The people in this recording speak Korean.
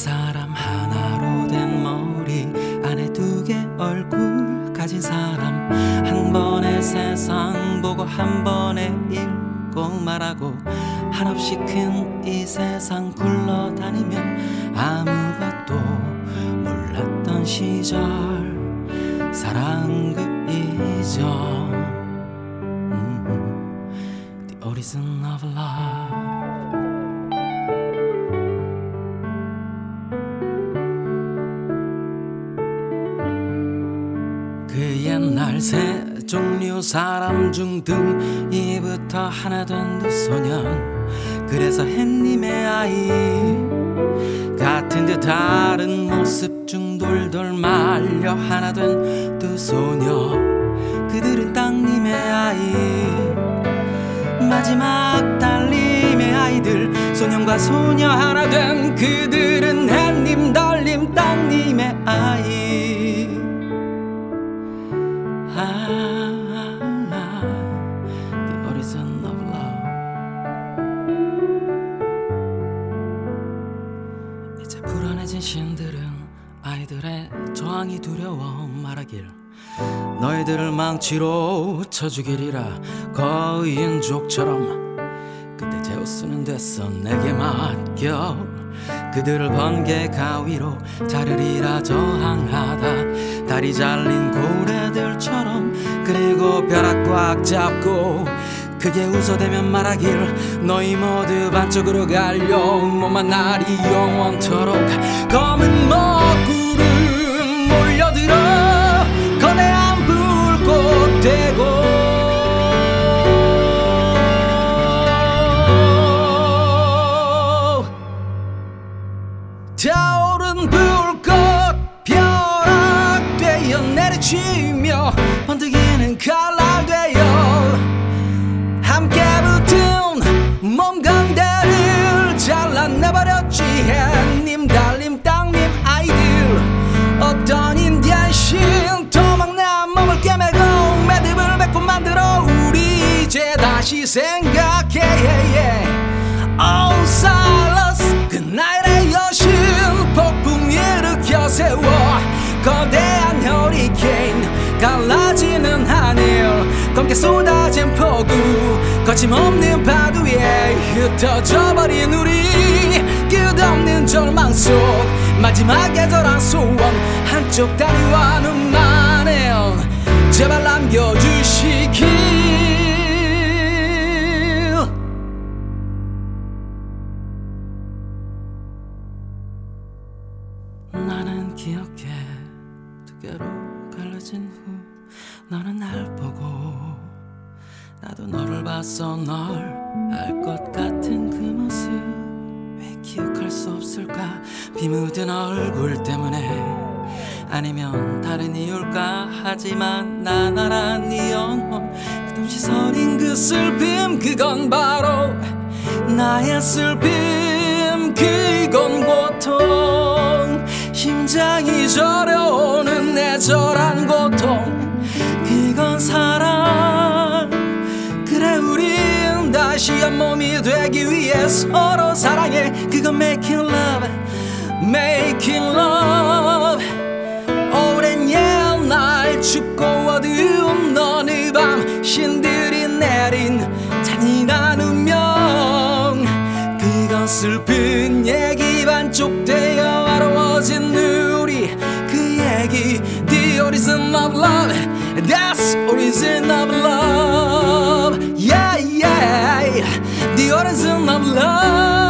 사람 하나로 된 머리 안에 두개 얼굴 가진 사람. 한 번에 세상 보고 한 번에 읽고 말하고 한없이 큰이 세상 굴러다니며 아무것도 몰랐던 시절. 사랑 origin of love. 그 옛날 새 종류 사람 중 등이부터 하나 된 두 소년. 그래서 햇님의 아이 같은 듯 다른 모습 중 돌돌 말려 하나 된 두 소녀 그들은 땅님의 아이 마지막 달림의 아이들 소년과 소녀 하나 된 그들은 햇님 달림 땅님의 아이. 아, 아, The origin of love. 이제 불안해진 신들은 아이들의 저항이 두려워 말하길 너희들을 망치로 쳐주기리라. 거인 족처럼. 그때 제우스는 됐어 내게 맡겨. 그들을 번개 가위로 자르리라 저항하다. 다리 잘린 고래들처럼. 그리고 벼락 꽉 잡고 크게 웃어대면 말하길 너희 모두 반쪽으로 갈려. 몸만 날이 영원토록 검은 먹구 내리치며 번뜩이는 칼날 되어 함께 붙은 몸강대를 잘라내버렸지. 햇님 달님 땅님 아이들. 어떤 인디안신 도망난 몸을 깨매고 매듭을 뱉고 만들어 우리 이제 다시 생각해. Oh 검게 쏟아진 폭우 거침없는 파도 위에 흩어져 버린 우리. 끝없는 절망 속 마지막 애절한 소원 한쪽 다리와 눈만에 제발 남겨주시길. 나는 기억해. 두 개로 갈라진 후 너는 날 보고 나도 너를 봤어. 널 알 것 같은 그 모습. 왜 기억할 수 없을까? 비 묻은 얼굴 때문에. 아니면 다른 이유일까? 하지만 난 알아 네 영혼. 끝없이 서린 그 슬픔 그건 바로 나의 슬픔. 그건 고통. 심장이 저려오는 애절한 고통 시한 몸이 되기 위해 서로 사랑해. 그건 making love making love. 오랜 옛날 춥고 어두운 어느 밤 신들이 내린 잔인한 운명. 그건 슬픈 얘기 반쪽 되어 외로워진 우리 그 얘기 The origin of love That's origin of love the origin of love.